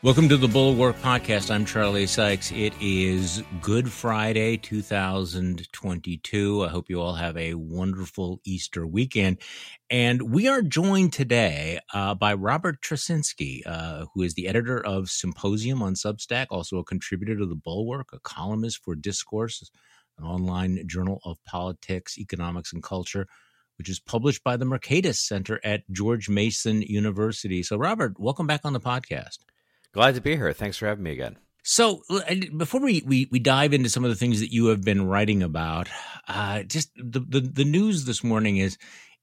Welcome to the Bulwark Podcast. I'm Charlie Sykes. It is Good Friday, 2022. I hope you all have a wonderful Easter weekend. And we are joined today uh, by Robert Tracinski, uh, who is the editor of Symposium on Substack, also a contributor to the Bulwark, a columnist for Discourse, an online journal of politics, economics, and culture which is published by the Mercatus Center at George Mason University. So, Robert, welcome back on the podcast. Glad to be here. Thanks for having me again. So before we, we, we dive into some of the things that you have been writing about, uh, just the, the, the news this morning is,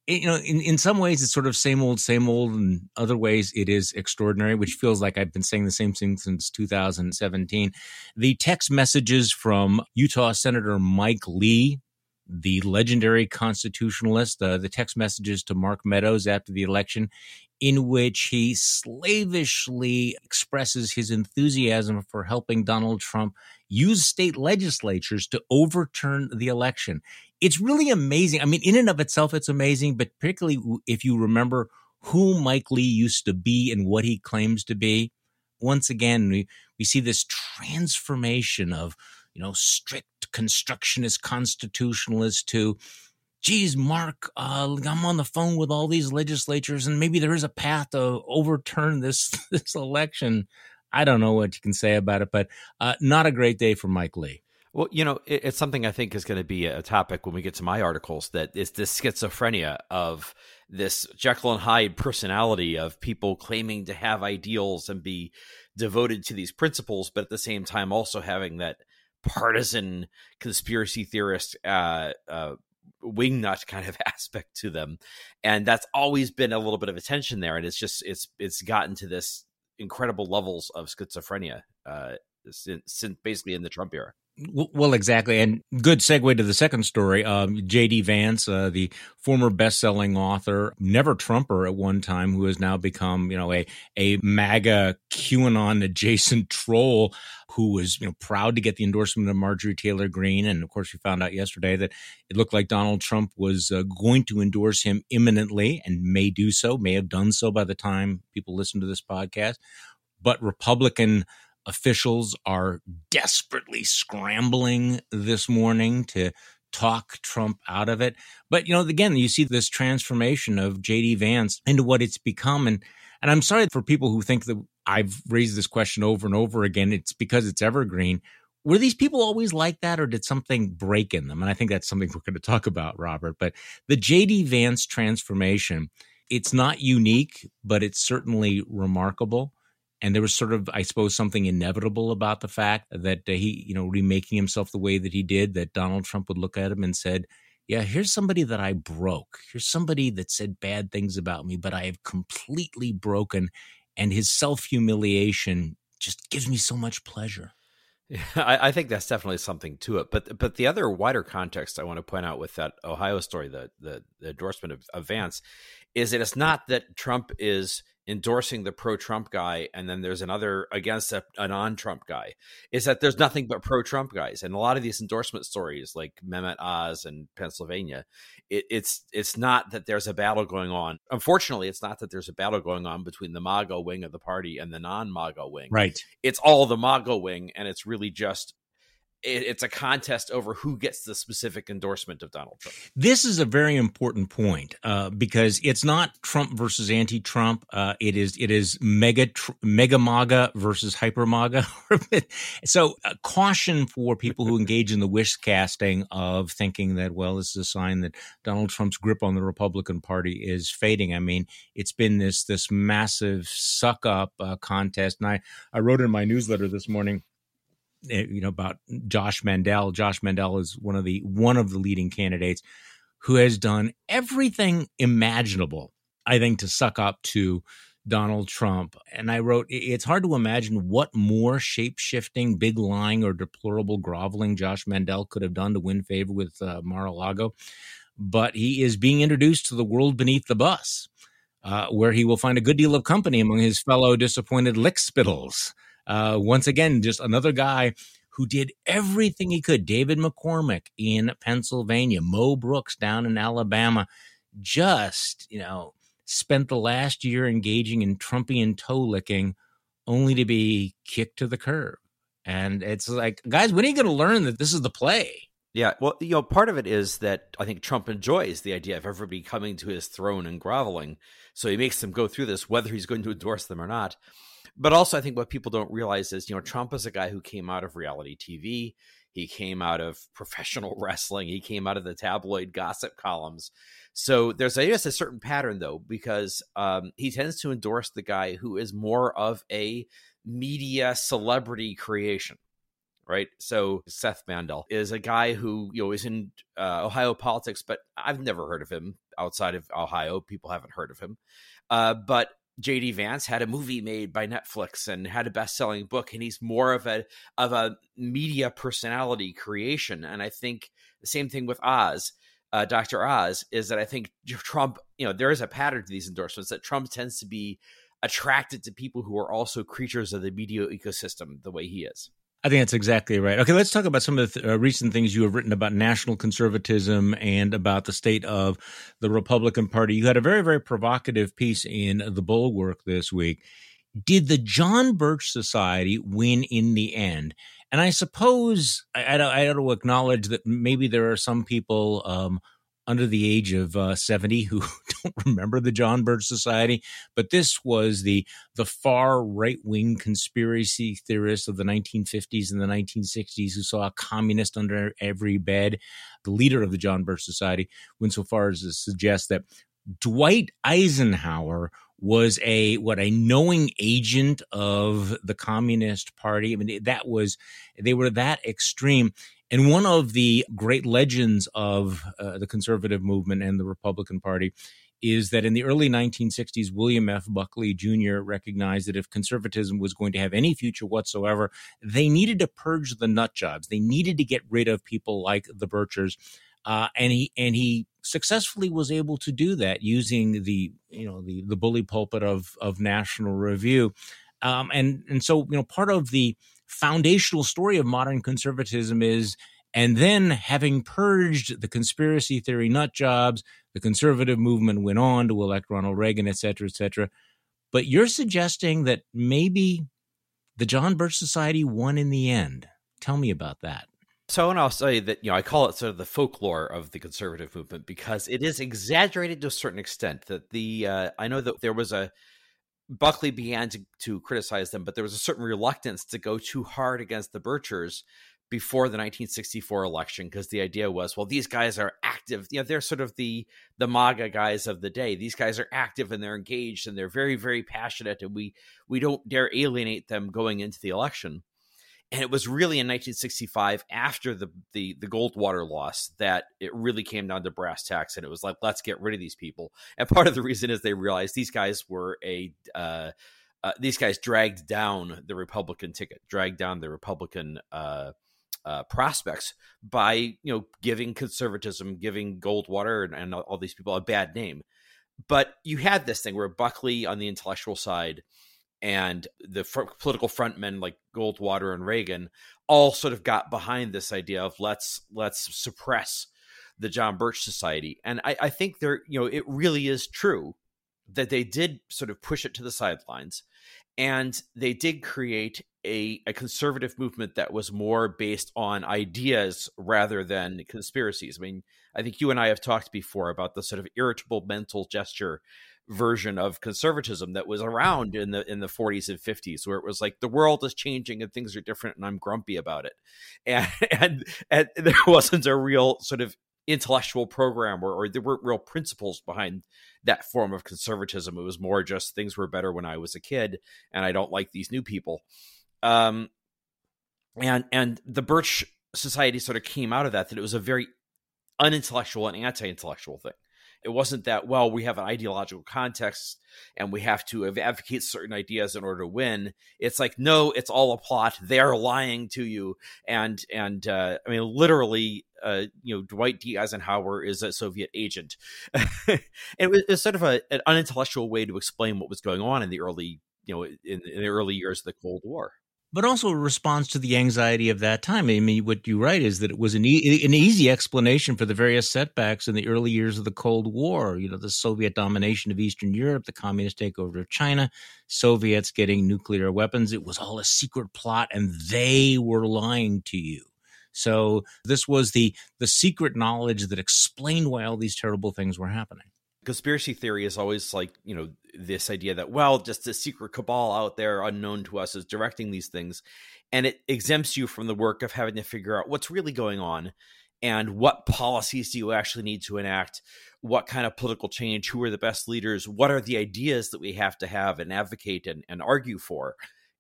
you know, in, in some ways it's sort of same old, same old. and other ways it is extraordinary, which feels like I've been saying the same thing since 2017. The text messages from Utah Senator Mike Lee, the legendary constitutionalist, uh, the text messages to Mark Meadows after the election, in which he slavishly expresses his enthusiasm for helping Donald Trump use state legislatures to overturn the election. It's really amazing. I mean, in and of itself, it's amazing, but particularly if you remember who Mike Lee used to be and what he claims to be. Once again, we, we see this transformation of, you know, strict constructionist constitutionalist to geez, Mark, uh, I'm on the phone with all these legislatures, and maybe there is a path to overturn this this election. I don't know what you can say about it, but uh, not a great day for Mike Lee. Well, you know, it, it's something I think is going to be a topic when we get to my articles. That is this schizophrenia of this Jekyll and Hyde personality of people claiming to have ideals and be devoted to these principles, but at the same time also having that partisan conspiracy theorist uh, uh, wingnut kind of aspect to them. And that's always been a little bit of a tension there. And it's just it's it's gotten to this incredible levels of schizophrenia uh since, since basically in the trump era well, exactly, and good segue to the second story. Um, J.D. Vance, uh, the former best-selling author, never Trumper at one time, who has now become, you know, a a MAGA QAnon adjacent troll, who was, you know, proud to get the endorsement of Marjorie Taylor Greene, and of course, we found out yesterday that it looked like Donald Trump was uh, going to endorse him imminently, and may do so, may have done so by the time people listen to this podcast. But Republican officials are desperately scrambling this morning to talk Trump out of it. But you know, again, you see this transformation of JD Vance into what it's become and and I'm sorry for people who think that I've raised this question over and over again. It's because it's evergreen. Were these people always like that or did something break in them? And I think that's something we're going to talk about, Robert. But the JD Vance transformation, it's not unique, but it's certainly remarkable and there was sort of i suppose something inevitable about the fact that uh, he you know remaking himself the way that he did that donald trump would look at him and said yeah here's somebody that i broke. Here's somebody that said bad things about me but i have completely broken. And his self-humiliation just gives me so much pleasure. Yeah, I, I, think that's definitely something to it. But but the other wider context I want to point out with that Ohio story, the the, the endorsement of, of Vance, is that it's not that Trump is endorsing the pro Trump guy and then there's another against a, a non Trump guy is that there's nothing but pro Trump guys. And a lot of these endorsement stories, like Mehmet Oz and Pennsylvania, it, it's it's not that there's a battle going on. Unfortunately, it's not that there's a battle going on between the MAGA wing of the party and the non MAGA wing. Right. It's all the MAGA wing, and it's really just it, it's a contest over who gets the specific endorsement of Donald Trump. This is a very important point uh, because it's not Trump versus anti-Trump. Uh, it is it is mega tr- mega MAGA versus hyper MAGA. so uh, caution for people who engage in the wish casting of thinking that well, this is a sign that Donald Trump's grip on the Republican Party is fading. I mean, it's been this this massive suck up uh, contest, and I I wrote in my newsletter this morning you know about Josh Mandel. Josh Mandel is one of the one of the leading candidates who has done everything imaginable, I think, to suck up to Donald Trump. And I wrote, it's hard to imagine what more shape shifting, big lying, or deplorable groveling Josh Mandel could have done to win favor with uh, Mar a Lago. But he is being introduced to the world beneath the bus, uh, where he will find a good deal of company among his fellow disappointed lickspittles. Uh, once again, just another guy who did everything he could. David McCormick in Pennsylvania, Mo Brooks down in Alabama, just, you know, spent the last year engaging in Trumpian toe licking, only to be kicked to the curb. And it's like, guys, when are you going to learn that this is the play? Yeah, well, you know, part of it is that I think Trump enjoys the idea of everybody coming to his throne and groveling. So he makes them go through this, whether he's going to endorse them or not. But also, I think what people don't realize is, you know, Trump is a guy who came out of reality TV. He came out of professional wrestling. He came out of the tabloid gossip columns. So there's, I guess, a certain pattern though, because um, he tends to endorse the guy who is more of a media celebrity creation right? So Seth Mandel is a guy who you know is in uh, Ohio politics, but I've never heard of him outside of Ohio. People haven't heard of him, uh, but JD Vance had a movie made by Netflix and had a best-selling book, and he's more of a of a media personality creation. And I think the same thing with Oz. Uh, Dr. Oz is that I think Trump, you know, there is a pattern to these endorsements that Trump tends to be attracted to people who are also creatures of the media ecosystem the way he is. I think that's exactly right. Okay, let's talk about some of the uh, recent things you have written about national conservatism and about the state of the Republican Party. You had a very, very provocative piece in the Bulwark this week. Did the John Birch Society win in the end? And I suppose I, I, I ought to acknowledge that maybe there are some people um, under the age of uh, 70 who don't remember the John Birch Society, but this was the the far right wing conspiracy theorists of the 1950s and the 1960s who saw a communist under every bed. The leader of the John Birch Society went so far as to suggest that Dwight Eisenhower was a what a knowing agent of the communist party i mean that was they were that extreme and one of the great legends of uh, the conservative movement and the Republican Party is that in the early 1960s, William F. Buckley Jr. recognized that if conservatism was going to have any future whatsoever, they needed to purge the nut jobs. They needed to get rid of people like the Birchers. Uh, and he and he successfully was able to do that using the you know the the bully pulpit of of National Review, um, and and so you know part of the foundational story of modern conservatism is and then having purged the conspiracy theory nut jobs the conservative movement went on to elect ronald reagan et cetera et cetera but you're suggesting that maybe the john birch society won in the end tell me about that so, and I'll say that, you know, I call it sort of the folklore of the conservative movement because it is exaggerated to a certain extent. That the, uh, I know that there was a, Buckley began to, to criticize them, but there was a certain reluctance to go too hard against the Birchers before the 1964 election because the idea was, well, these guys are active. You know, they're sort of the the MAGA guys of the day. These guys are active and they're engaged and they're very, very passionate, and we we don't dare alienate them going into the election. And it was really in 1965, after the, the the Goldwater loss, that it really came down to brass tacks, and it was like, let's get rid of these people. And part of the reason is they realized these guys were a uh, uh, these guys dragged down the Republican ticket, dragged down the Republican uh, uh, prospects by you know giving conservatism, giving Goldwater and, and all these people a bad name. But you had this thing where Buckley on the intellectual side and the fr- political frontmen like Goldwater and Reagan all sort of got behind this idea of let's let's suppress the John Birch Society. And I, I think there, you know, it really is true that they did sort of push it to the sidelines and they did create a, a conservative movement that was more based on ideas rather than conspiracies. I mean, I think you and I have talked before about the sort of irritable mental gesture version of conservatism that was around in the in the 40s and 50s where it was like the world is changing and things are different and I'm grumpy about it. And and, and there wasn't a real sort of intellectual program or, or there weren't real principles behind that form of conservatism. It was more just things were better when I was a kid and I don't like these new people. Um and and the Birch society sort of came out of that that it was a very unintellectual and anti-intellectual thing it wasn't that well we have an ideological context and we have to advocate certain ideas in order to win. It's like no it's all a plot. They're lying to you. And and uh, i mean literally uh, you know dwight d. Eisenhower is a soviet agent. It was, it was sort of a, an unintellectual way to explain what was going on in the early you know in, in the early years of the cold war but also a response to the anxiety of that time. I mean, what you write is that it was an, e- an easy explanation for the various setbacks in the early years of the Cold War. You know, the Soviet domination of Eastern Europe, the communist takeover of China, Soviets getting nuclear weapons. It was all a secret plot, and they were lying to you. So this was the the secret knowledge that explained why all these terrible things were happening conspiracy theory is always like you know this idea that well just a secret cabal out there unknown to us is directing these things. And it exempts you from the work of having to figure out what's really going on and what policies do you actually need to enact? What kind of political change? Who are the best leaders? What are the ideas that we have to have and advocate and, and argue for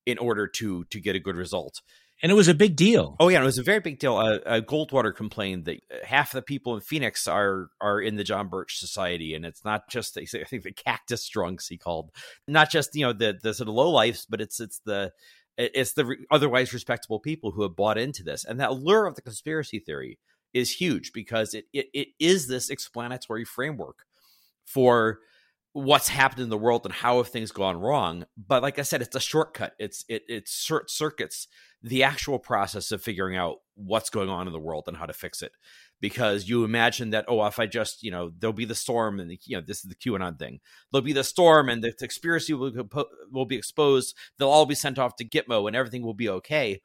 in order to to get a good result and it was a big deal. Oh yeah, it was a very big deal. Uh, uh, Goldwater complained that half the people in Phoenix are are in the John Birch Society, and it's not just I think the cactus drunks he called, not just you know the the sort of low lives, but it's it's the it's the otherwise respectable people who have bought into this, and that lure of the conspiracy theory is huge because it it, it is this explanatory framework for what's happened in the world and how have things gone wrong but like i said it's a shortcut it's it it circuits the actual process of figuring out what's going on in the world and how to fix it. Because you imagine that oh if i just you know there'll be the storm and the, you know this is the qanon thing. There'll be the storm and the conspiracy will, will be exposed. They'll all be sent off to gitmo and everything will be okay.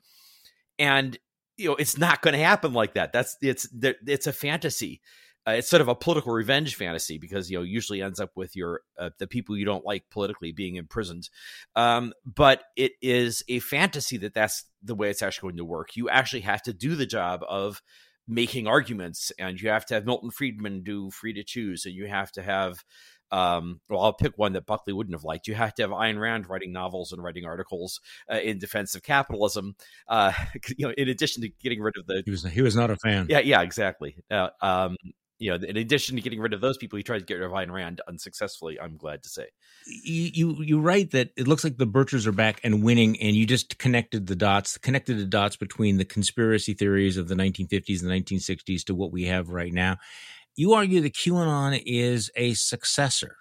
And you know it's not going to happen like that. That's it's it's a fantasy uh, it's sort of a political revenge fantasy because you know usually ends up with your uh, the people you don't like politically being imprisoned um, but it is a fantasy that that's the way it's actually going to work you actually have to do the job of making arguments and you have to have milton friedman do free to choose and you have to have um, well, I'll pick one that Buckley wouldn't have liked. You have to have Ayn Rand writing novels and writing articles uh, in defense of capitalism. Uh, you know, in addition to getting rid of the, he was he was not a fan. Yeah, yeah, exactly. Uh, um, you know, in addition to getting rid of those people, he tried to get rid of Ayn Rand unsuccessfully. I'm glad to say. You you write that it looks like the Birchers are back and winning, and you just connected the dots, connected the dots between the conspiracy theories of the 1950s and 1960s to what we have right now. You argue that QAnon is a successor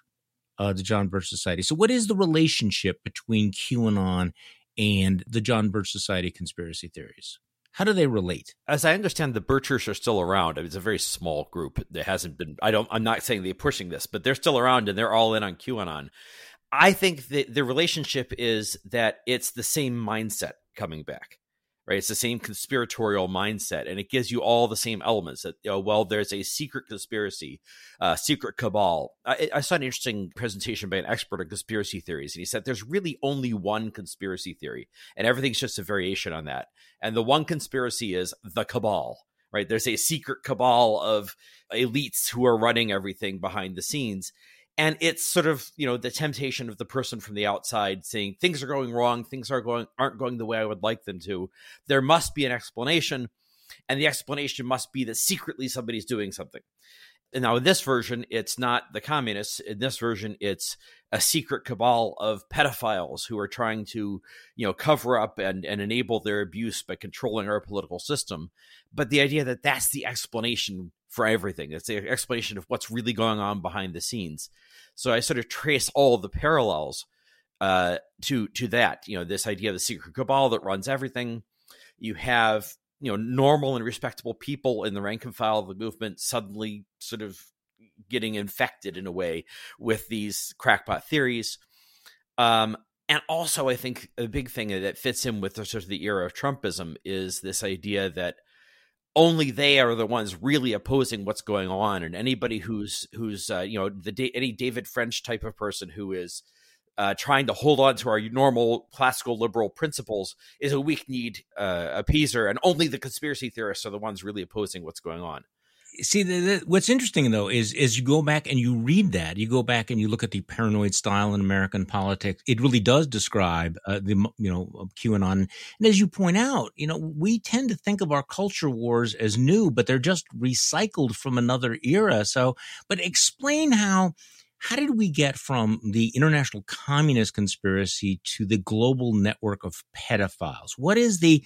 of the John Birch Society. So, what is the relationship between QAnon and the John Birch Society conspiracy theories? How do they relate? As I understand, the Birchers are still around. It's a very small group that hasn't been. I don't. I'm not saying they're pushing this, but they're still around and they're all in on QAnon. I think that the relationship is that it's the same mindset coming back right? It's the same conspiratorial mindset, and it gives you all the same elements. That you know, well, there's a secret conspiracy, uh, secret cabal. I, I, saw an interesting presentation by an expert on conspiracy theories, and he said there's really only one conspiracy theory, and everything's just a variation on that. And the one conspiracy is the cabal. Right, there's a secret cabal of elites who are running everything behind the scenes, and it's sort of you know the temptation of the person from the outside saying things are going wrong. Things are going aren't going the way i would like them to. There must be an explanation and the explanation must be that secretly somebody's doing something. And now in this version it's not the communists. In this version it's a secret cabal of pedophiles who are trying to you know cover up and, and enable their abuse by controlling our political system. But the idea that that's the explanation for everything it's the explanation of what's really going on behind the scenes so I sort of trace all the parallels uh, to to that. You know, this idea of the secret cabal that runs everything. You have you know normal and respectable people in the rank and file of the movement suddenly sort of getting infected in a way with these crackpot theories. Um, and also, I think a big thing that fits in with the, sort of the era of Trumpism is this idea that only they are the ones really opposing what's going on. And anybody who's who's uh, you know the any david french type of person who is uh, trying to hold on to our normal classical liberal principles is a weak need uh, appeaser. And only the conspiracy theorists are the ones really opposing what's going on see the, the, what's interesting though is as you go back and you read that you go back and you look at the paranoid style in american politics it really does describe uh, the you know qanon. And as you point out you know we tend to think of our culture wars as new but they're just recycled from another era. So but explain how how did we get from the international communist conspiracy to the global network of pedophiles? What is the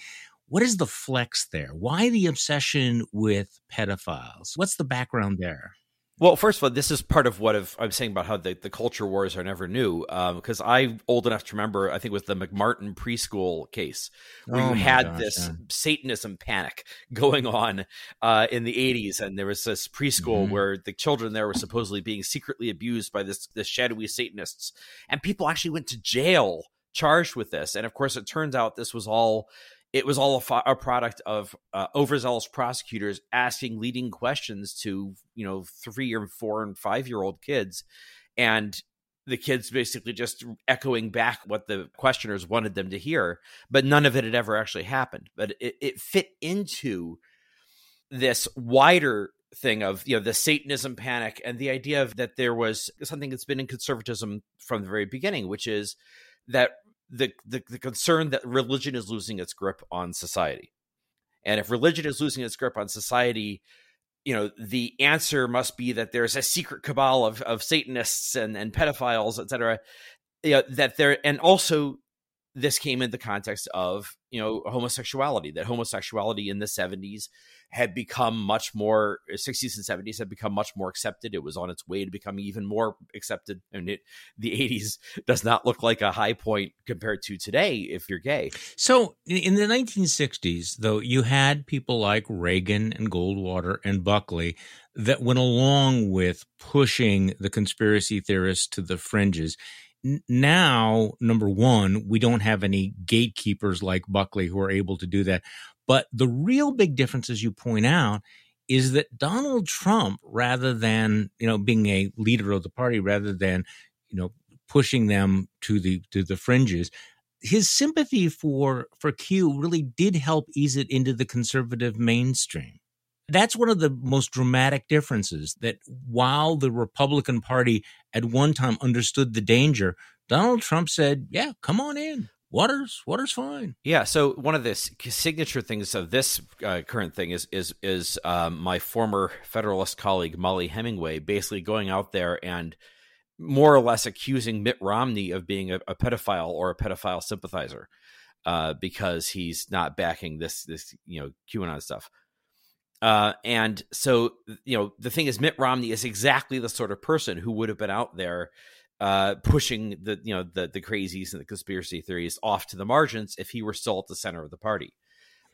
what is the flex there? Why the obsession with pedophiles? What's the background there? Well, first of all, this is part of what I've, I'm saying about how the, the culture wars are never new. Because um, I'm old enough to remember, I think it was the McMartin preschool case, where oh you had gosh, this yeah. Satanism panic going on uh, in the 80s. And there was this preschool mm-hmm. where the children there were supposedly being secretly abused by this, this shadowy Satanists. And people actually went to jail charged with this. And of course, it turns out this was all it was all a, fo- a product of uh, overzealous prosecutors asking leading questions to you know three or four and five year old kids. And the kids basically just echoing back what the questioners wanted them to hear but none of it had ever actually happened. But it, it fit into this wider thing of you know the satanism panic and the idea of that there was something that's been in conservatism from the very beginning which is that the, the, the concern that religion is losing its grip on society. And if religion is losing its grip on society, you know, the answer must be that there's a secret cabal of, of Satanists and, and pedophiles, et cetera. You know, that there, and also this came in the context of, you know, homosexuality, that homosexuality in the 70s had become much more uh, 60s and 70s had become much more accepted. It was on its way to becoming even more accepted and the 80s does not look like a high point compared to today if you're gay. So in the 1960s though you had people like reagan and goldwater and buckley that went along with pushing the conspiracy theorists to the fringes now, number one, we don't have any gatekeepers like Buckley who are able to do that. But the real big difference, as you point out, is that Donald Trump, rather than you know being a leader of the party, rather than you know pushing them to the to the fringes, his sympathy for for Q really did help ease it into the conservative mainstream. That's one of the most dramatic differences. That while the Republican Party at one time understood the danger, Donald Trump said, "Yeah, come on in." water's water's fine. Yeah. So one of the signature things of this uh, current thing is is is um, my former Federalist colleague Mollie Hemingway basically going out there and more or less accusing Mitt Romney of being a, a pedophile or a pedophile sympathizer uh, because he's not backing this this you know QAnon stuff. Uh, and so you know the thing is, Mitt Romney is exactly the sort of person who would have been out there uh, pushing the you know the the crazies and the conspiracy theories off to the margins if he were still at the center of the party.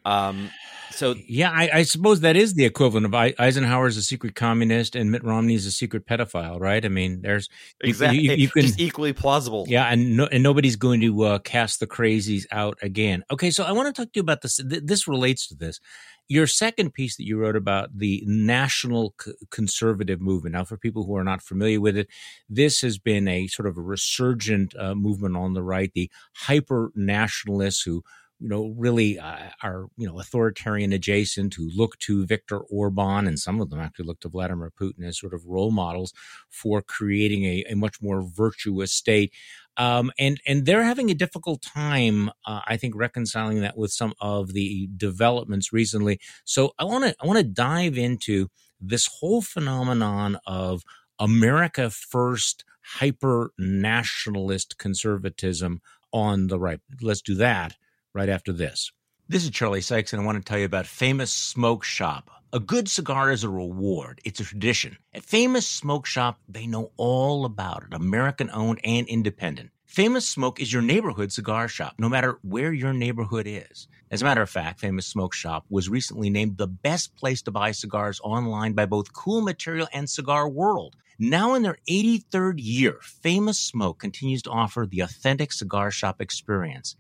Um, so yeah, I, I suppose that is the equivalent of I, Eisenhower is a secret communist and Mitt Romney is a secret pedophile, right? I mean, there's exactly you, you, you can, Just equally plausible. Yeah, and no, and nobody's going to uh, cast the crazies out again. Okay, so I want to talk to you about this. This relates to this. Your second piece that you wrote about the national c- conservative movement. Now, for people who are not familiar with it, this has been a sort of a resurgent uh, movement on the right. The hyper nationalists who you know, really uh, are, you know, authoritarian adjacent who look to Viktor Orban, and some of them actually look to Vladimir Putin as sort of role models for creating a, a much more virtuous state. Um, and and they're having a difficult time, uh, I think, reconciling that with some of the developments recently. So I want to I want to dive into this whole phenomenon of America first hyper nationalist conservatism on the right. Let's do that right after this. This is Charlie Sykes, and I want to tell you about Famous Smoke Shop. A good cigar is a reward. It's a tradition. At Famous Smoke Shop, they know all about it, American owned and independent. Famous Smoke is your neighborhood cigar shop, no matter where your neighborhood is. As a matter of fact, Famous Smoke Shop was recently named the best place to buy cigars online by both Cool Material and Cigar World. Now in their 83rd year, Famous Smoke continues to offer the authentic cigar shop experience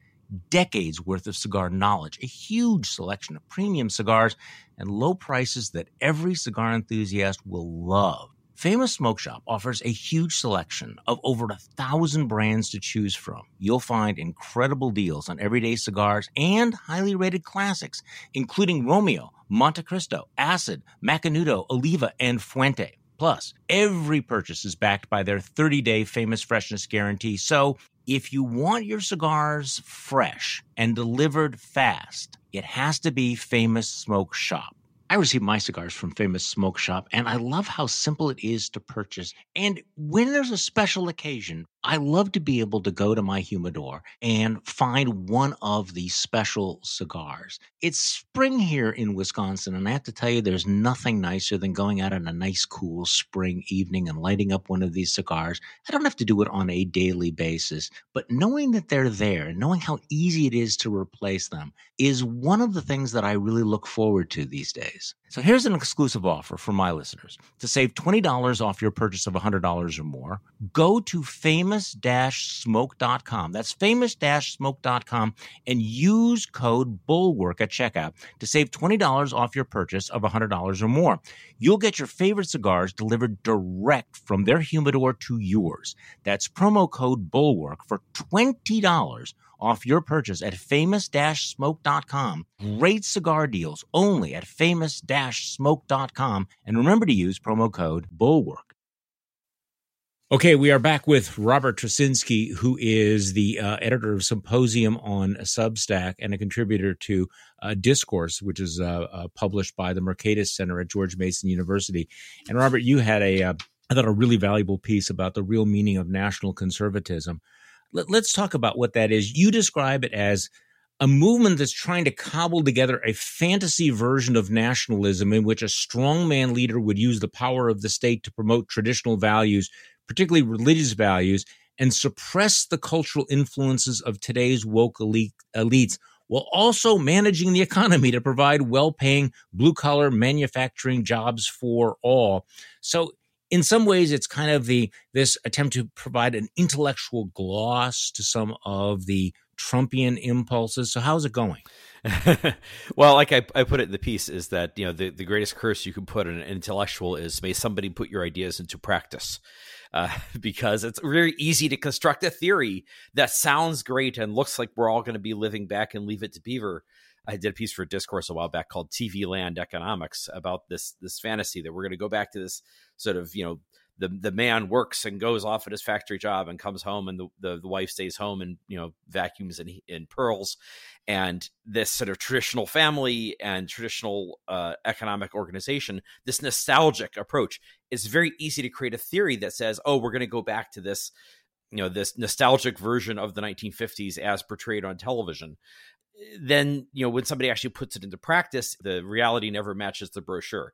decades worth of cigar knowledge, a huge selection of premium cigars, and low prices that every cigar enthusiast will love. Famous Smoke Shop offers a huge selection of over a thousand brands to choose from. You'll find incredible deals on everyday cigars and highly rated classics, including Romeo, Montecristo, Acid, Macanudo, Oliva, and Fuente. Plus, every purchase is backed by their 30 day famous freshness guarantee. So if you want your cigars fresh and delivered fast, it has to be Famous Smoke Shop. I receive my cigars from Famous Smoke Shop, and I love how simple it is to purchase. And when there's a special occasion, I love to be able to go to my humidor and find one of these special cigars. It's spring here in Wisconsin, and I have to tell you, there's nothing nicer than going out on a nice, cool spring evening and lighting up one of these cigars. I don't have to do it on a daily basis, but knowing that they're there and knowing how easy it is to replace them is one of the things that I really look forward to these days. So here's an exclusive offer for my listeners. To save $20 off your purchase of $100 or more, go to famous-smoke.com. That's famous-smoke.com and use code BULWARK at checkout to save $20 off your purchase of $100 or more. You'll get your favorite cigars delivered direct from their humidor to yours. That's promo code BULWARK for $20 off your purchase at famous-smoke.com. Great cigar deals only at famous-smoke.com. And remember to use promo code BULWARK. Okay, we are back with Robert Tracinski, who is the uh, editor of Symposium on Substack and a contributor to uh, Discourse, which is uh, uh published by the Mercatus Center at George Mason University. And Robert, you had a, uh, I thought, a really valuable piece about the real meaning of national conservatism let, us talk about what that is. You describe it as a movement that's trying to cobble together a fantasy version of nationalism in which a strongman leader would use the power of the state to promote traditional values, particularly religious values, and suppress the cultural influences of today's woke elite, elites while also managing the economy to provide well paying blue collar manufacturing jobs for all. So in some ways it's kind of the this attempt to provide an intellectual gloss to some of the Trumpian impulses. So how's it going? well, like I, I, put it in the piece, is that you know the, the greatest curse you can put on an intellectual is may somebody put your ideas into practice, uh, because it's very easy to construct a theory that sounds great and looks like we're all going to be living back and leave it to Beaver, I did a piece for Discourse a while back called TV Land Economics about this this fantasy that we're going to go back to this sort of you know the the man works and goes off at his factory job and comes home and the, the, the wife stays home and you know vacuums and, and pearls. And this sort of traditional family and traditional uh, economic organization this nostalgic approach it's very easy to create a theory that says oh we're going to go back to this you know this nostalgic version of the 1950s as portrayed on television. Then you know when somebody actually puts it into practice the reality never matches the brochure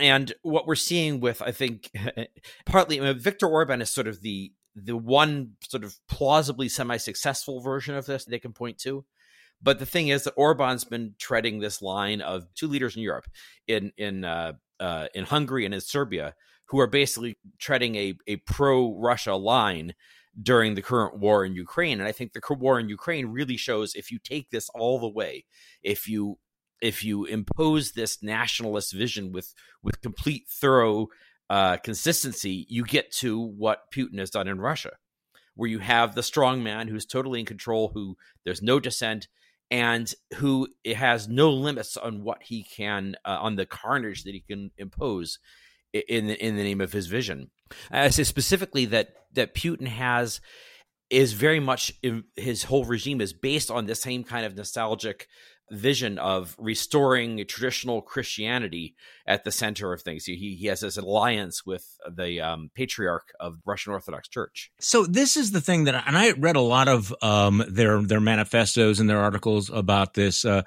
and what we're seeing with i think partly I mean, viktor orban is sort of the the one sort of plausibly semi-successful version of this they can point to but the thing is that orban's been treading this line of two leaders in europe in in uh, uh, in hungary and in serbia who are basically treading a, a pro russia line during the current war in Ukraine. And I think the war in Ukraine really shows if you take this all the way, if you if you impose this nationalist vision with with complete thorough uh, consistency, you get to what Putin has done in Russia, where you have the strong man who's totally in control, who there's no dissent, and who has no limits on what he can uh, on the carnage that he can impose in the, in the name of his vision. I say specifically that that Putin has is very much his whole regime is based on the same kind of nostalgic vision of restoring traditional Christianity at the center of things. He, he has this alliance with the um, patriarch of Russian Orthodox Church. So this is the thing that, and I read a lot of um, their their manifestos and their articles about this uh,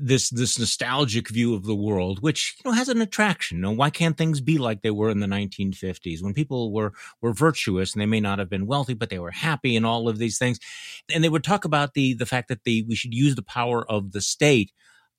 this this nostalgic view of the world, which you know has an attraction. You know, why can't things be like they were in the 1950s when people were were virtuous and they may not have been wealthy, but they were happy and all of these things. And they would talk about the the fact that the we should use the power of the state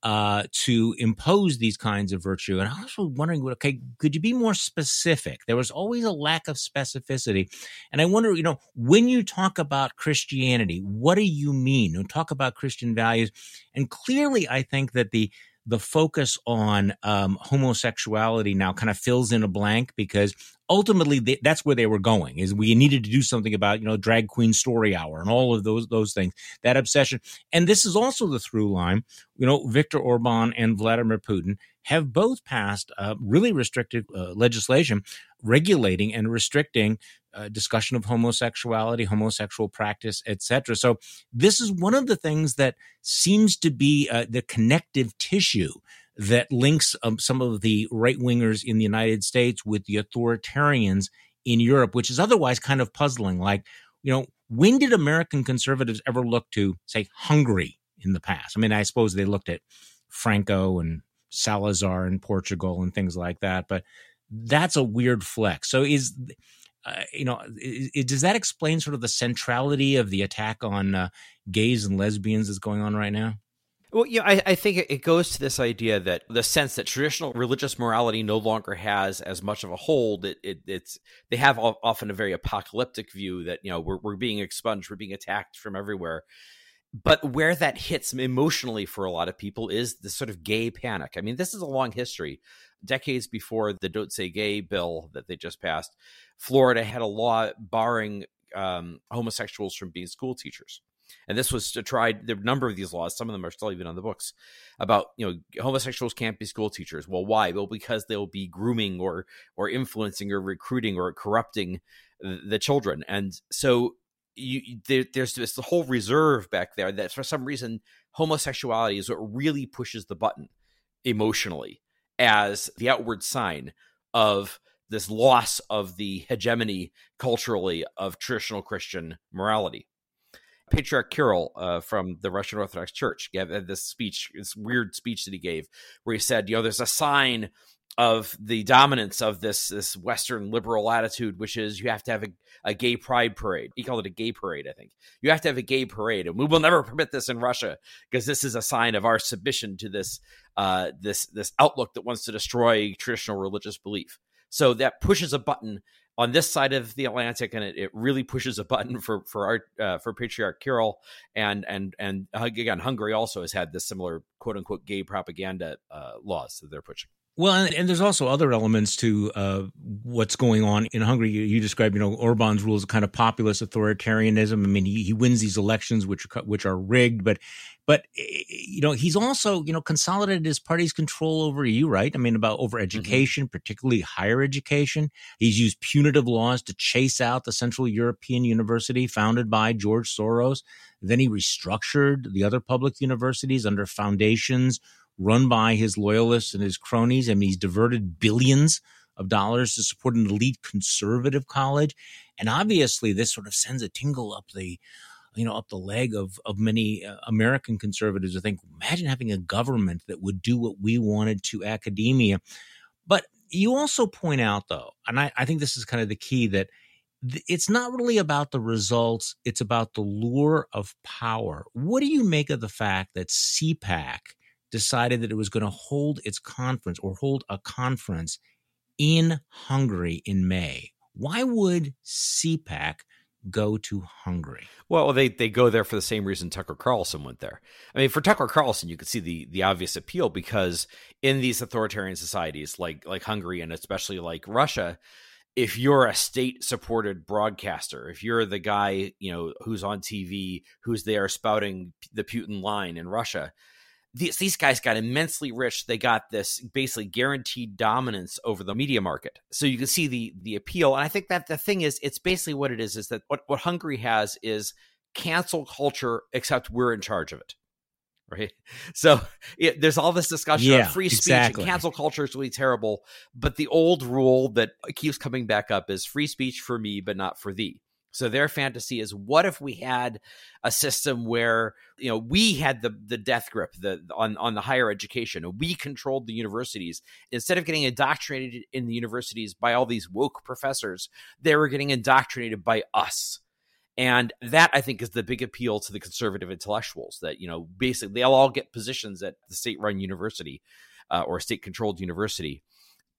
uh, to impose these kinds of virtue. And I was wondering, okay, could you be more specific? There was always a lack of specificity. And I wonder, you know, when you talk about Christianity, what do you mean? You talk about Christian values. And clearly, I think that the the focus on um, homosexuality now kind of fills in a blank because ultimately they, that's where they were going is we needed to do something about you know drag queen story hour and all of those those things that obsession. And this is also the through line you know viktor orban and vladimir putin have both passed uh, really restrictive uh, legislation regulating and restricting uh, discussion of homosexuality, homosexual practice, etc. So this is one of the things that seems to be uh, the connective tissue that links um, some of the right wingers in the United States with the authoritarians in Europe, which is otherwise kind of puzzling. Like, you know, when did American conservatives ever look to, say, Hungary in the past? I mean, I suppose they looked at Franco and Salazar in Portugal and things like that, but that's a weird flex. So is uh, you know, does that explain sort of the centrality of the attack on uh, gays and lesbians that's going on right now? Well, yeah, I, I think it goes to this idea that the sense that traditional religious morality no longer has as much of a hold. It, it, it's they have often a very apocalyptic view that you know we're we're being expunged, we're being attacked from everywhere. But where that hits emotionally for a lot of people is the sort of gay panic. I mean, this is a long history. Decades before the "Don't Say Gay" bill that they just passed, Florida had a law barring um, homosexuals from being school teachers and this was to try the number of these laws some of them are still even on the books about you know homosexuals can't be school teachers well why well because they'll be grooming or or influencing or recruiting or corrupting the children and so you there, there's this whole reserve back there that for some reason homosexuality is what really pushes the button emotionally as the outward sign of this loss of the hegemony culturally of traditional christian morality. Patriarch Kirill uh, from the Russian Orthodox Church gave this speech, this weird speech that he gave, where he said, "You know, there's a sign of the dominance of this this Western liberal attitude, which is you have to have a, a gay pride parade. He called it a gay parade, I think. You have to have a gay parade, and we will never permit this in Russia because this is a sign of our submission to this uh, this this outlook that wants to destroy traditional religious belief. So that pushes a button on this side of the Atlantic, and it, it really pushes a button for for our uh, for Patriarch Kirill, and and and again, Hungary also has had this similar quote unquote gay propaganda uh, laws that they're pushing. Well, and, and, there's also other elements to uh, what's going on in Hungary. You, you describe, you know, Orban's rules a kind of populist authoritarianism. I mean, he, he wins these elections, which are, which are rigged, but but eh, you know, he's also you know consolidated his party's control over you, right? I mean, about over mm-hmm. education, mm-hmm. particularly higher education. He's used punitive laws to chase out the Central European University founded by George Soros. Then he restructured the other public universities under foundations run by his loyalists and his cronies. I mean, he's diverted billions of dollars to support an elite conservative college. And obviously, this sort of sends a tingle up the you know up the leg of of many uh, American conservatives to think imagine having a government that would do what we wanted to academia but you also point out though and I, I think this is kind of the key that it's not really about the results it's about the lure of power what do you make of the fact that CPAC decided that it was going to hold its conference or hold a conference in Hungary in May. Why would CPAC go to Hungary? Well, they they go there for the same reason Tucker Carlson went there. I mean, for Tucker Carlson, you could see the the obvious appeal because in these authoritarian societies like like Hungary and especially like Russia, if you're a state supported broadcaster, if you're the guy, you know, who's on TV, who's there spouting the Putin line in Russia, these, these guys got immensely rich. They got this basically guaranteed dominance over the media market. So you can see the the appeal. And I think that the thing is, it's basically what it is: is that what what Hungary has is cancel culture, except we're in charge of it. Right. So it, there's all this discussion yeah, of free speech exactly. and cancel culture is really terrible. But the old rule that keeps coming back up is free speech for me, but not for thee. So their fantasy is what if we had a system where you know we had the the death grip the on on the higher education we controlled the universities. Instead of getting indoctrinated in the universities by all these woke professors they were getting indoctrinated by us. And that i think is the big appeal to the conservative intellectuals that you know basically they'll all get positions at the state run university uh, or state controlled university.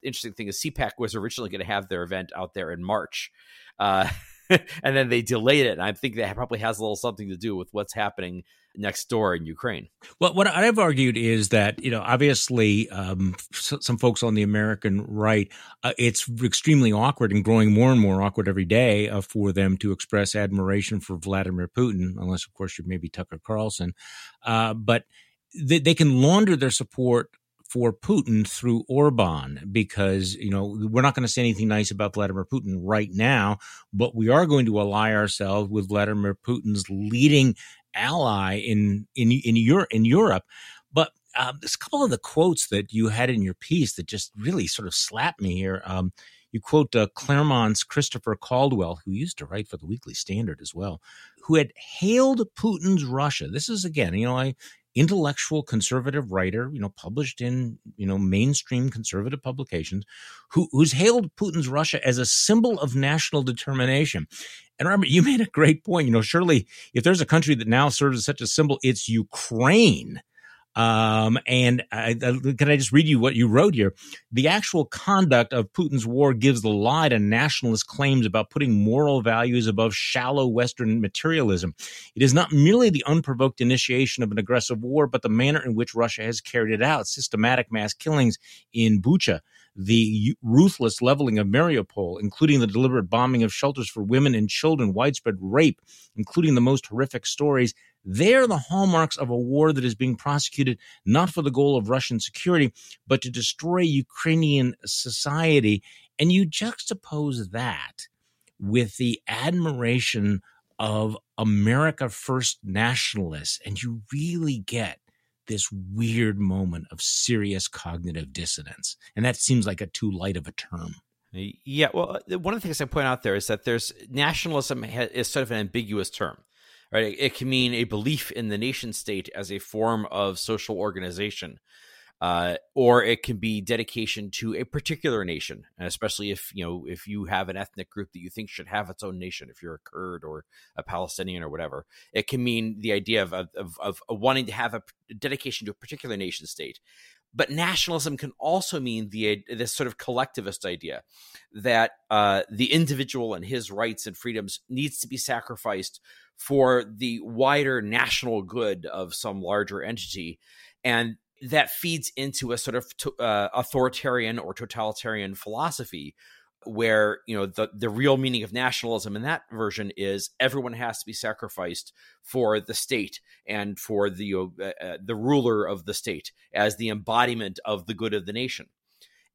Interesting thing is cpac was originally going to have their event out there in march uh, and then they delayed it. And I think that probably has a little something to do with what's happening next door in Ukraine. Well, what I've argued is that you know, obviously, um, some folks on the American right, uh, it's extremely awkward and growing more and more awkward every day uh, for them to express admiration for Vladimir Putin, unless, of course, you're maybe Tucker Carlson. Uh, but they, they can launder their support for Putin through Orban because, you know, we're not going to say anything nice about Vladimir Putin right now, but we are going to ally ourselves with Vladimir Putin's leading ally in in in Europe. In Europe. But um, there's a couple of the quotes that you had in your piece that just really sort of slapped me here. Um, you quote uh, Claremont's Christopher Caldwell, who used to write for the Weekly Standard as well, who had hailed Putin's Russia. This is again, you know, a intellectual conservative writer, you know, published in you know mainstream conservative publications, who who's hailed Putin's Russia as a symbol of national determination. And remember, you made a great point. You know, surely if there's a country that now serves as such a symbol, it's Ukraine. Um, and I, I, can I just read you what you wrote here? The actual conduct of Putin's war gives the lie to nationalist claims about putting moral values above shallow Western materialism. It is not merely the unprovoked initiation of an aggressive war, but the manner in which Russia has carried it out systematic mass killings in Bucha, the ruthless leveling of Mariupol, including the deliberate bombing of shelters for women and children, widespread rape, including the most horrific stories they're the hallmarks of a war that is being prosecuted not for the goal of Russian security, but to destroy Ukrainian society. And you juxtapose that with the admiration of America First nationalists, and you really get this weird moment of serious cognitive dissonance. And that seems like a too light of a term. Yeah, well, one of the things I point out there is that there's nationalism is sort of an ambiguous term right? It can mean a belief in the nation state as a form of social organization, uh, or it can be dedication to a particular nation, especially if you know if you have an ethnic group that you think should have its own nation, if you're a Kurd or a Palestinian or whatever, it can mean the idea of of, of, of wanting to have a dedication to a particular nation state. But nationalism can also mean the this sort of collectivist idea that uh, the individual and his rights and freedoms needs to be sacrificed for the wider national good of some larger entity. And that feeds into a sort of uh, authoritarian or totalitarian philosophy where you know the the real meaning of nationalism in that version is everyone has to be sacrificed for the state and for the uh, uh, the ruler of the state as the embodiment of the good of the nation.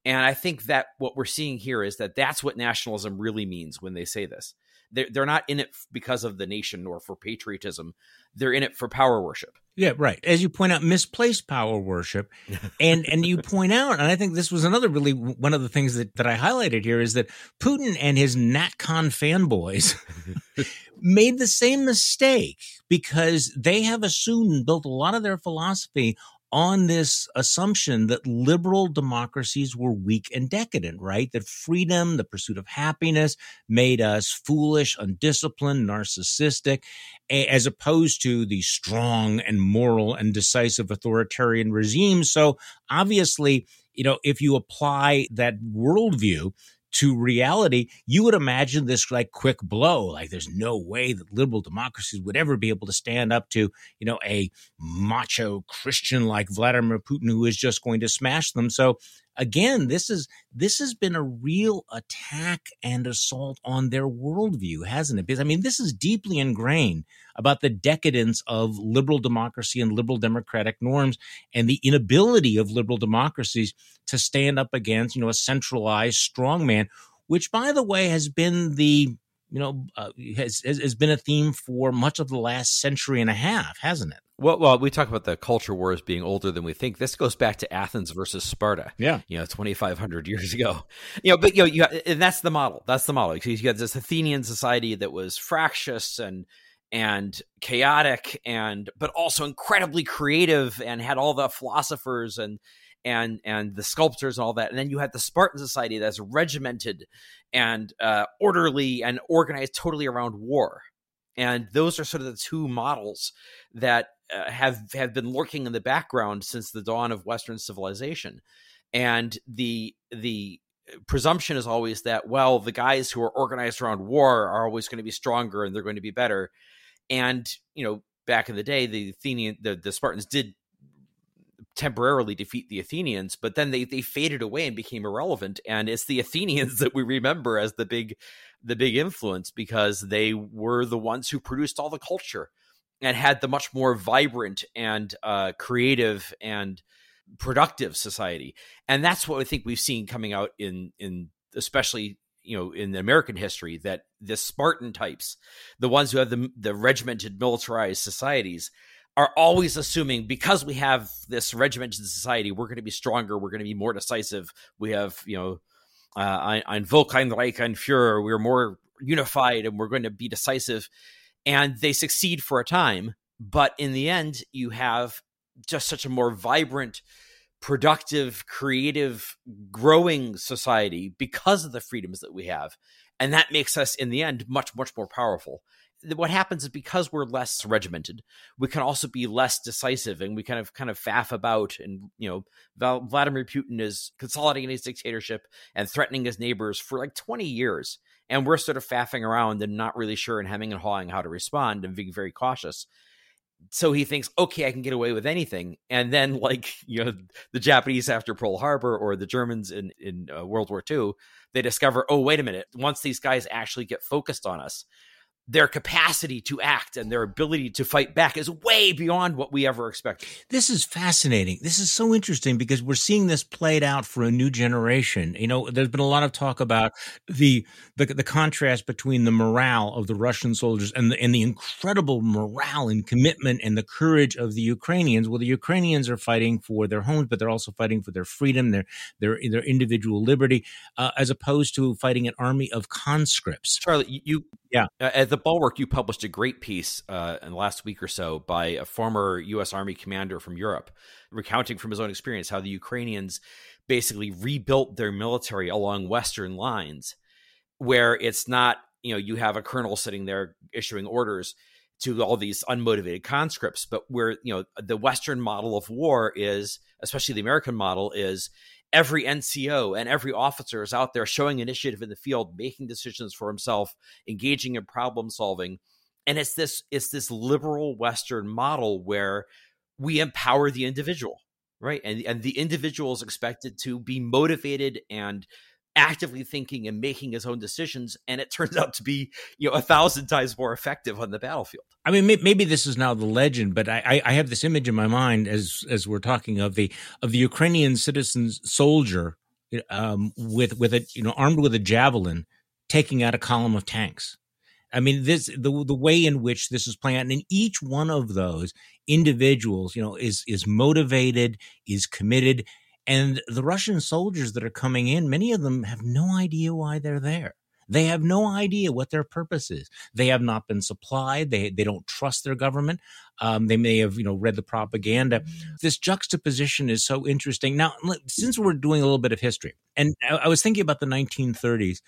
And i think that what we're seeing here is that that's what nationalism really means when they say this they're, they're not in it because of the nation or for patriotism. They're in it for power worship. Yeah, right. As you point out, misplaced power worship, and and you point out, and I think this was another really one of the things that that I highlighted here is that Putin and his NatCon fanboys made the same mistake because they have assumed and built a lot of their philosophy on this assumption that liberal democracies were weak and decadent, right? That freedom, the pursuit of happiness made us foolish, undisciplined, narcissistic, as opposed to the strong and moral and decisive authoritarian regimes. So obviously, you know, if you apply that worldview to reality, you would imagine this like quick blow. Like there's no way that liberal democracies would ever be able to stand up to, you know, a macho Christian like Vladimir Putin who is just going to smash them. So again, this is this has been a real attack and assault on their worldview, hasn't it? Because I mean, this is deeply ingrained about the decadence of liberal democracy and liberal democratic norms and the inability of liberal democracies to stand up against, you know, a centralized strongman, which by the way has been the you know, uh, has, has been a theme for much of the last century and a half, hasn't it? Well, well, we talk about the culture wars being older than we think. This goes back to Athens versus Sparta. Yeah, you know, twenty five hundred years ago. You know, but you know, you and that's the model. That's the model. You got this Athenian society that was fractious and and chaotic, and but also incredibly creative, and had all the philosophers and and and the sculptors and all that. And then you had the Spartan society that's regimented and uh, orderly and organized totally around war. And those are sort of the two models that uh, have have been lurking in the background since the dawn of Western civilization, and the the presumption is always that well the guys who are organized around war are always going to be stronger and they're going to be better, and you know back in the day the Athenian the, the Spartans did temporarily defeat the Athenians, but then they they faded away and became irrelevant. And it's the Athenians that we remember as the big the big influence because they were the ones who produced all the culture and had the much more vibrant and uh, creative and productive society. And that's what I think we've seen coming out in in especially you know in American history that the Spartan types, the ones who have the the regimented militarized societies, are always assuming because we have this regimented society, we're going to be stronger, we're going to be more decisive. We have you know uh, ein Volkeinreich, ein Führer. We're more unified and we're going to be decisive. And they succeed for a time. But in the end, you have just such a more vibrant, productive, creative, growing society because of the freedoms that we have. And that makes us, in the end, much, much more powerful what happens is because we're less regimented, we can also be less decisive, and we kind of kind of faff about. And you know, Vladimir Putin is consolidating his dictatorship and threatening his neighbors for like twenty years, and we're sort of faffing around and not really sure and hemming and hawing how to respond and being very cautious. So he thinks, okay, I can get away with anything, and then like you know, the Japanese after Pearl Harbor or the Germans in in uh, World War II, they discover, oh, wait a minute, once these guys actually get focused on us their capacity to act and their ability to fight back is way beyond what we ever expected. This is fascinating. This is so interesting because we're seeing this played out for a new generation. You know, there's been a lot of talk about the the, the contrast between the morale of the Russian soldiers and the, and the incredible morale and commitment and the courage of the Ukrainians. Well, the Ukrainians are fighting for their homes, but they're also fighting for their freedom, their their their individual liberty, uh, as opposed to fighting an army of conscripts. Charlie, you yeah. Uh, the Bulwark, you published a great piece uh, in the last week or so by a former U.S. Army commander from Europe, recounting from his own experience how the Ukrainians basically rebuilt their military along Western lines, where it's not, you know, you have a colonel sitting there issuing orders to all these unmotivated conscripts, but where, you know, the Western model of war is, especially the American model, is every NCO and every officer is out there showing initiative in the field, making decisions for himself, engaging in problem solving. And it's this it's this liberal Western model where we empower the individual, right? And and the individual is expected to be motivated and actively thinking and making his own decisions and it turns out to be you know a thousand times more effective on the battlefield. I mean maybe this is now the legend but i i have this image in my mind as as we're talking of the of the ukrainian citizen soldier um with with a you know armed with a javelin taking out a column of tanks. I mean, this the the way in which this is playing out, and in each one of those individuals, you know, is is motivated, is committed, and the Russian soldiers that are coming in, many of them have no idea why they're there. They have no idea what their purpose is. They have not been supplied. They they don't trust their government. Um, they may have you know read the propaganda. This juxtaposition is so interesting. Now, since we're doing a little bit of history, and I, I was thinking about the 1930s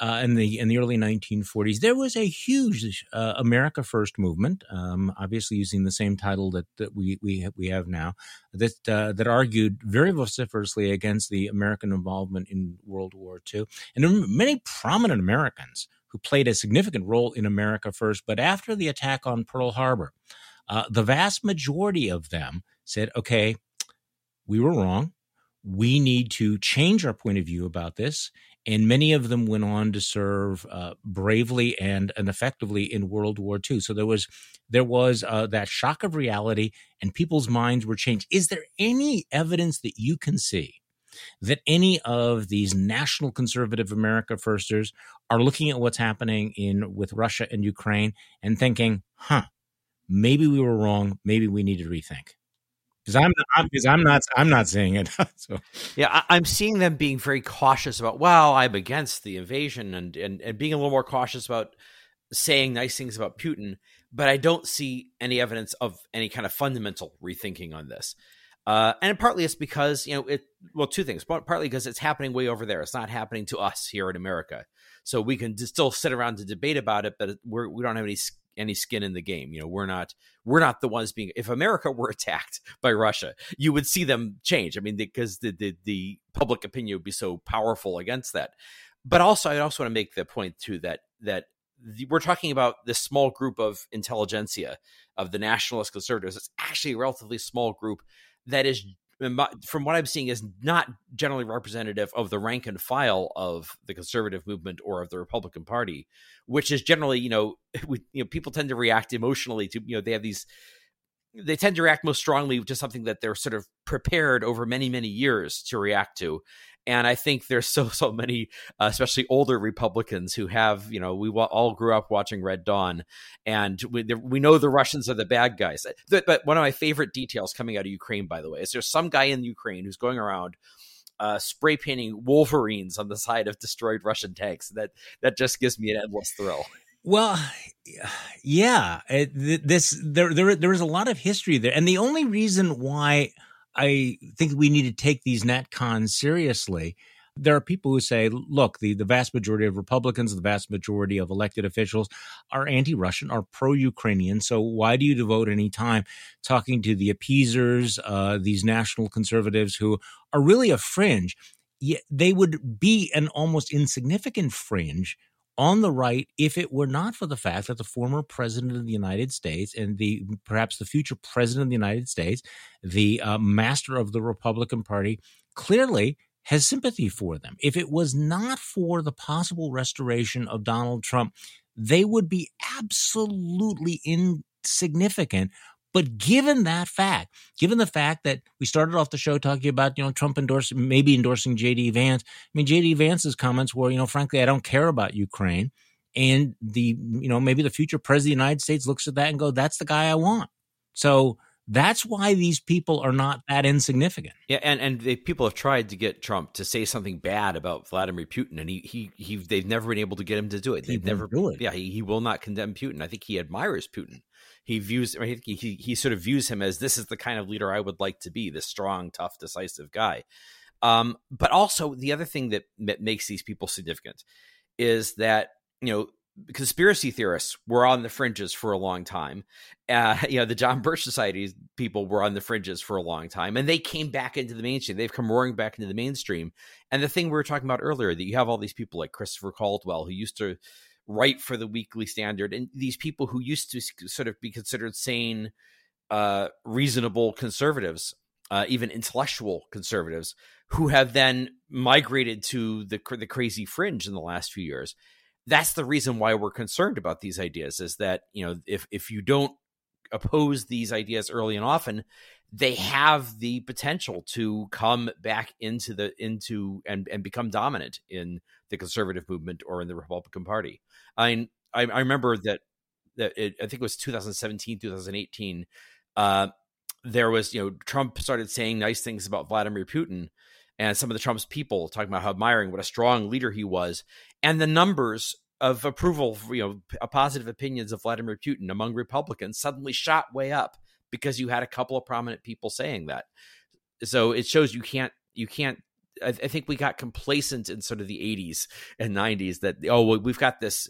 uh, in the in the early 1940s, there was a huge uh, America First movement, um, obviously using the same title that, that we we we have now, that uh, that argued very vociferously against the American involvement in World War II, and there were many prominent Americans who played a significant role in America First. But after the attack on Pearl Harbor, uh, the vast majority of them said, "Okay, we were wrong." We need to change our point of view about this and many of them went on to serve uh, bravely and, and effectively in World War II. So there was there was uh, that shock of reality, and people's minds were changed. Is there any evidence that you can see that any of these national conservative America firsters are looking at what's happening in with Russia and Ukraine and thinking, "Huh, maybe we were wrong. Maybe we need to rethink." Because I'm because I'm, not I'm not seeing it. so yeah, I, am seeing them being very cautious about. Well, I'm against the invasion and, and and being a little more cautious about saying nice things about Putin, but I don't see any evidence of any kind of fundamental rethinking on this. Uh, and partly it's because you know it. Well, two things. Partly because it's happening way over there. It's not happening to us here in America. So we can still sit around to debate about it, but we're, we don't have any any skin in the game. You know, we're not we're not the ones being. If America were attacked by Russia, you would see them change. I mean, because the the, the public opinion would be so powerful against that. But also, I also want to make the point too that that we're talking about this small group of intelligentsia of the nationalist conservatives. It's actually a relatively small group that is from what I'm seeing, is not generally representative of the rank and file of the conservative movement or of the Republican Party, which is generally, you know, we, you know, people tend to react emotionally to, you know, they have these, they tend to react most strongly to something that they're sort of prepared over many, many years to react to, and I think there's so so many, uh, especially older Republicans who have you know we all grew up watching Red Dawn, and we we know the Russians are the bad guys. But one of my favorite details coming out of Ukraine, by the way, is there's some guy in Ukraine who's going around uh, spray painting Wolverines on the side of destroyed Russian tanks. That that just gives me an endless thrill. Well, yeah, this there there there is a lot of history there, and the only reason why I think we need to take these NatCons seriously. There are people who say, look, the, the vast majority of Republicans, the vast majority of elected officials are anti Russian, are pro Ukrainian. So why do you devote any time talking to the appeasers, uh, these national conservatives who are really a fringe? Yet they would be an almost insignificant fringe on the right if it were not for the fact that the former president of the United States and the perhaps the future president of the United States, the uh, master of the Republican Party, clearly has sympathy for them. If it was not for the possible restoration of Donald Trump, they would be absolutely insignificant but given that fact, given the fact that we started off the show talking about, you know, Trump endorsing, maybe endorsing JD Vance. I mean, JD Vance's comments were, you know, frankly, I don't care about Ukraine. And the, you know, maybe the future president of the United States looks at that and go, that's the guy I want. So that's why these people are not that insignificant. Yeah, and and they, people have tried to get Trump to say something bad about Vladimir Putin, and he he, he they've never been able to get him to do it. They've never do it. Yeah, he, he will not condemn Putin. I think he admires Putin he views I mean, he, he he sort of views him as this is the kind of leader I would like to be, this strong, tough, decisive guy. Um, but also the other thing that, that makes these people significant is that you know conspiracy theorists were on the fringes for a long time. Uh, you know, the John Birch Society people were on the fringes for a long time, and they came back into the mainstream. They've come roaring back into the mainstream. And the thing we were talking about earlier, that you have all these people like Christopher Caldwell who used to write for the Weekly Standard, and these people who used to sort of be considered sane, uh, reasonable conservatives, uh, even intellectual conservatives, who have then migrated to the the crazy fringe in the last few years. That's the reason why we're concerned about these ideas. Is that you know if if you don't oppose these ideas early and often, they have the potential to come back into the into and and become dominant in the conservative movement or in the Republican Party. I I, remember that that it, I think it was 2017, 2018. Uh, there was you know Trump started saying nice things about Vladimir Putin, and some of the Trump's people talking about how admiring what a strong leader he was, and the numbers of approval, you know, positive opinions of Vladimir Putin among Republicans suddenly shot way up because you had a couple of prominent people saying that. So it shows you can't you can't I, I think we got complacent in sort of the 80s and 90s that oh we've got this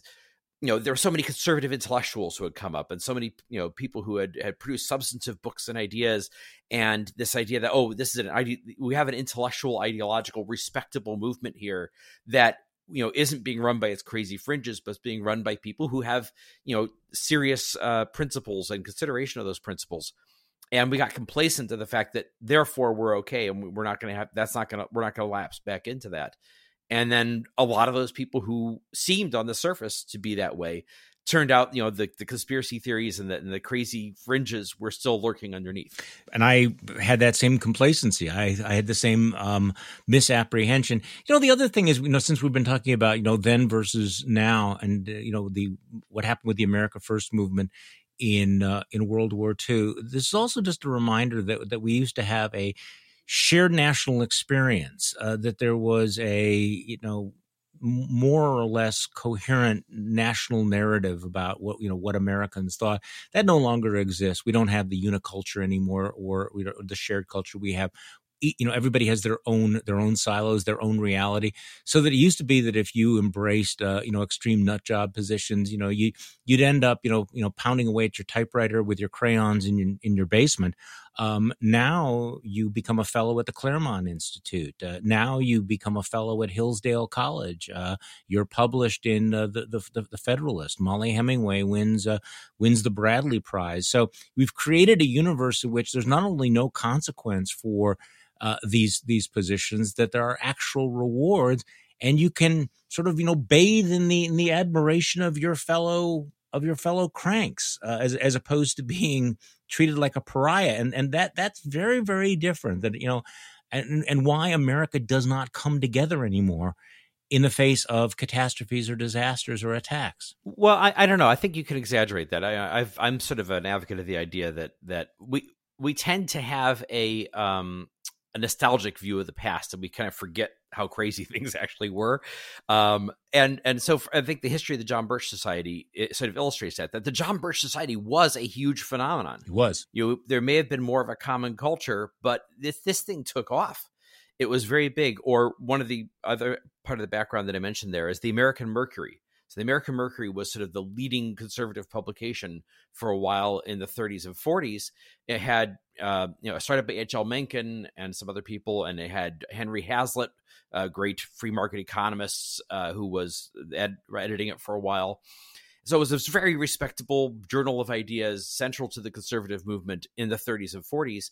you know there were so many conservative intellectuals who had come up and so many you know people who had had produced substantive books and ideas and this idea that oh this is an idea we have an intellectual ideological respectable movement here that you know isn't being run by its crazy fringes but being run by people who have you know serious uh, principles and consideration of those principles and we got complacent to the fact that therefore we're okay and we're not going to have that's not going to we're not going to lapse back into that. And then a lot of those people who seemed on the surface to be that way turned out you know the, the conspiracy theories and the, and the crazy fringes were still lurking underneath. And i had that same complacency. I, I had the same um, misapprehension. You know the other thing is you know since we've been talking about you know then versus now and uh, you know the what happened with the america first movement in uh, in World War II. This is also just a reminder that that we used to have a shared national experience. Uh, that there was a you know more or less coherent national narrative about what you know what Americans thought that no longer exists. We don't have the uniculture anymore, or, or the shared culture. We have you know everybody has their own their own silos their own reality so that it used to be that if you embraced uh, you know extreme nut job positions you know you you'd end up you know you know pounding away at your typewriter with your crayons in your in your basement um, now you become a fellow at the Claremont Institute. Uh, now you become a fellow at Hillsdale College. Uh, you're published in uh, the, the, the Federalist. Mollie Hemingway wins uh, wins the Bradley Prize. So we've created a universe in which there's not only no consequence for uh, these these positions that there are actual rewards and you can sort of you know bathe in the in the admiration of your fellow of your fellow cranks uh, as as opposed to being treated like a pariah and and that that's very very different that you know and and why America does not come together anymore in the face of catastrophes or disasters or attacks. Well, I, I don't know. I think you can exaggerate that. I, I've, I'm sort of an advocate of the idea that that we we tend to have a um, a nostalgic view of the past and we kind of forget how crazy things actually were. Um, and and so i think the history of the john birch society it sort of illustrates that that the john birch society was a huge phenomenon. It was. You know, there may have been more of a common culture but this this thing took off. It was very big. Or one of the other part of the background that i mentioned there is the american mercury so the American Mercury was sort of the leading conservative publication for a while in the 30s and 40s. It had, uh, you know, started by H.L. Mencken and some other people, and it had Henry Hazlitt, a great free market economist uh, who was ed- editing it for a while. So it was a very respectable journal of ideas central to the conservative movement in the 30s and 40s.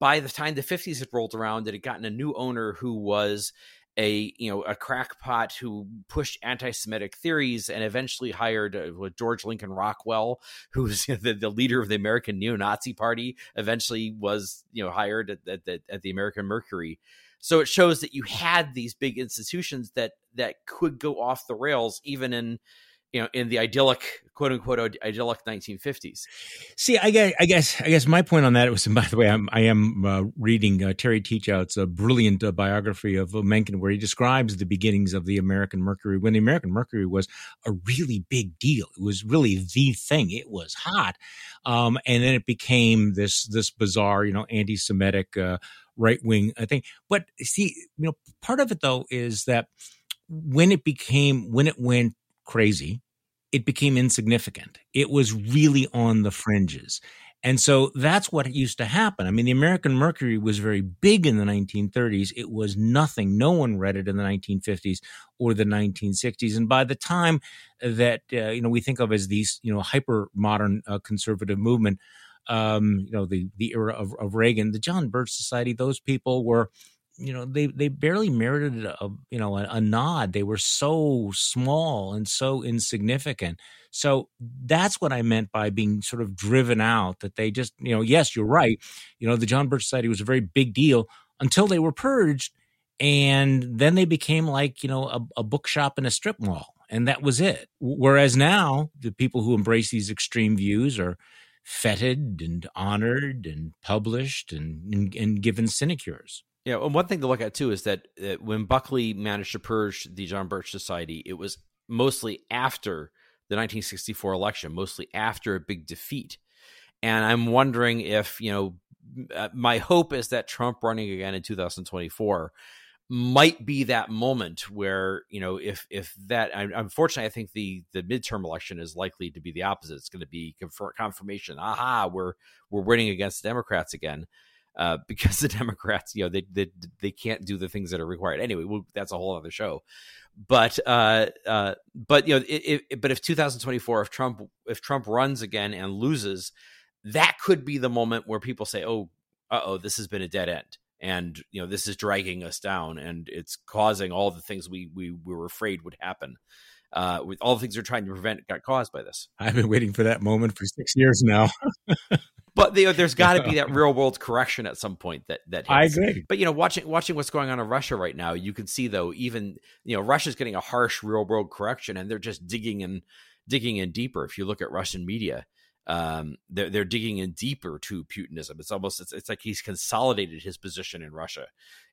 By the time the 50s had rolled around, it had gotten a new owner who was a you know a crackpot who pushed anti-Semitic theories and eventually hired uh, George Lincoln Rockwell, who's the, the leader of the American neo-Nazi Party. Eventually, was you know hired at, at, at the American Mercury. So it shows that you had these big institutions that that could go off the rails even in you know in the idyllic quote unquote idyllic 1950s see i guess i guess i guess my point on that was by the way i'm i am uh, reading uh, terry teachout's uh, brilliant uh, biography of uh, mencken where he describes the beginnings of the american mercury. When the american mercury was a really big deal it was really the thing. It was hot um, and then it became this this bizarre you know anti-semitic uh, right-wing thing. But see you know part of it though is that when it became when it went crazy it became insignificant. It was really on the fringes. And so that's what used to happen. I mean, the American Mercury was very big in the 1930s. It was nothing. No one read it in the 1950s or the 1960s. And by the time that, uh, you know, we think of as these, you know, hyper modern uh, conservative movement, um, you know, the, the era of, of Reagan, the John Birch Society, those people were, you know they they barely merited a you know a, a, nod. They were so small and so insignificant. So that's what i meant by being sort of driven out that they just you know yes you're right. You know the john birch society was a very big deal until they were purged and then they became like you know a, a bookshop in a strip mall and that was it. Whereas now the people who embrace these extreme views are feted and honored and published and, and, and given sinecures yeah, and one thing to look at too is that, that when Buckley managed to purge the John Birch Society, it was mostly after the 1964 election, mostly after a big defeat. And I'm wondering if, you know, uh, my hope is that Trump running again in 2024 might be that moment where you know if if that I, unfortunately I think the the midterm election is likely to be the opposite. It's going to be confirmation. Aha, we're we're winning against the Democrats again uh, because the Democrats, you know, they, they they can't do the things that are required. Anyway, well, that's a whole other show. But uh, uh, but you know, it, it, but if 2024, if Trump if Trump runs again and loses, that could be the moment where people say, "Oh, uh oh, this has been a dead end." And you know this is dragging us down, and it's causing all the things we we, we were afraid would happen. Uh, with all the things they're trying to prevent got caused by this. I've been waiting for that moment for six years now. but you know, there's got to be that real world correction at some point that that hits. I agree. But you know, watching watching what's going on in Russia right now, you can see though, even you know, Russia's getting a harsh real world correction, and they're just digging in digging in deeper. If you look at Russian media, um, they're they're digging in deeper to Putinism. It's almost it's, it's like he's consolidated his position in Russia,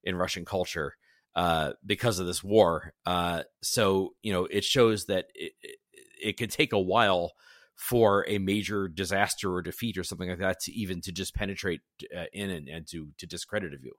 in Russian culture, uh, because of this war. Uh, so you know, it shows that it, it, it can take a while for a major disaster or defeat or something like that to even to just penetrate uh, in and, and to to discredit a view.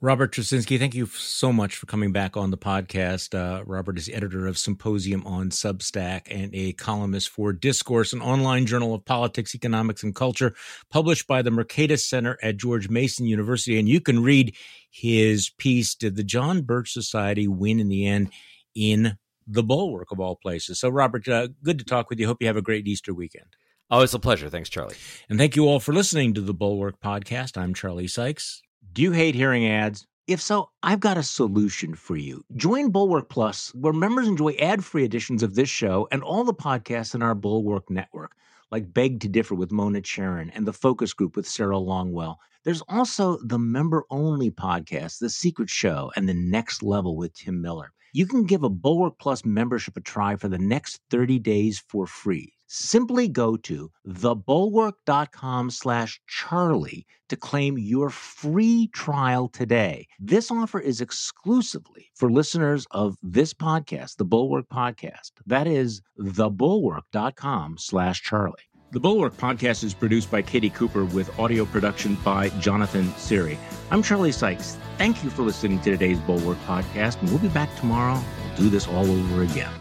Robert Tracinski, thank you so much for coming back on the podcast. Uh, Robert is editor of Symposium on Substack and a columnist for Discourse, an online journal of politics, economics, and culture, published by the Mercatus Center at George Mason University. And you can read his piece, Did the John Birch Society Win in the End? in the bulwark of all places. So, Robert, uh, good to talk with you. Hope you have a great Easter weekend. Oh, it's a pleasure. Thanks, Charlie. And thank you all for listening to the Bulwark Podcast. I'm Charlie Sykes. Do you hate hearing ads? If so, I've got a solution for you. Join Bulwark Plus, where members enjoy ad free editions of this show and all the podcasts in our Bulwark network, like Beg to Differ with Mona Charen and The Focus Group with Sarah Longwell. There's also the member only podcast, The Secret Show, and The Next Level with Tim Miller. you can give a Bulwark Plus membership a try for the next 30 days for free. Simply go to thebulwark.com slash Charlie to claim your free trial today. This offer is exclusively for listeners of this podcast, the Bulwark Podcast. That is thebulwark.com slash Charlie. The Bulwark Podcast is produced by Katie Cooper with audio production by Jonathan Siri. I'm Charlie Sykes. Thank you for listening to today's Bulwark Podcast, and we'll be back tomorrow. We'll do this all over again.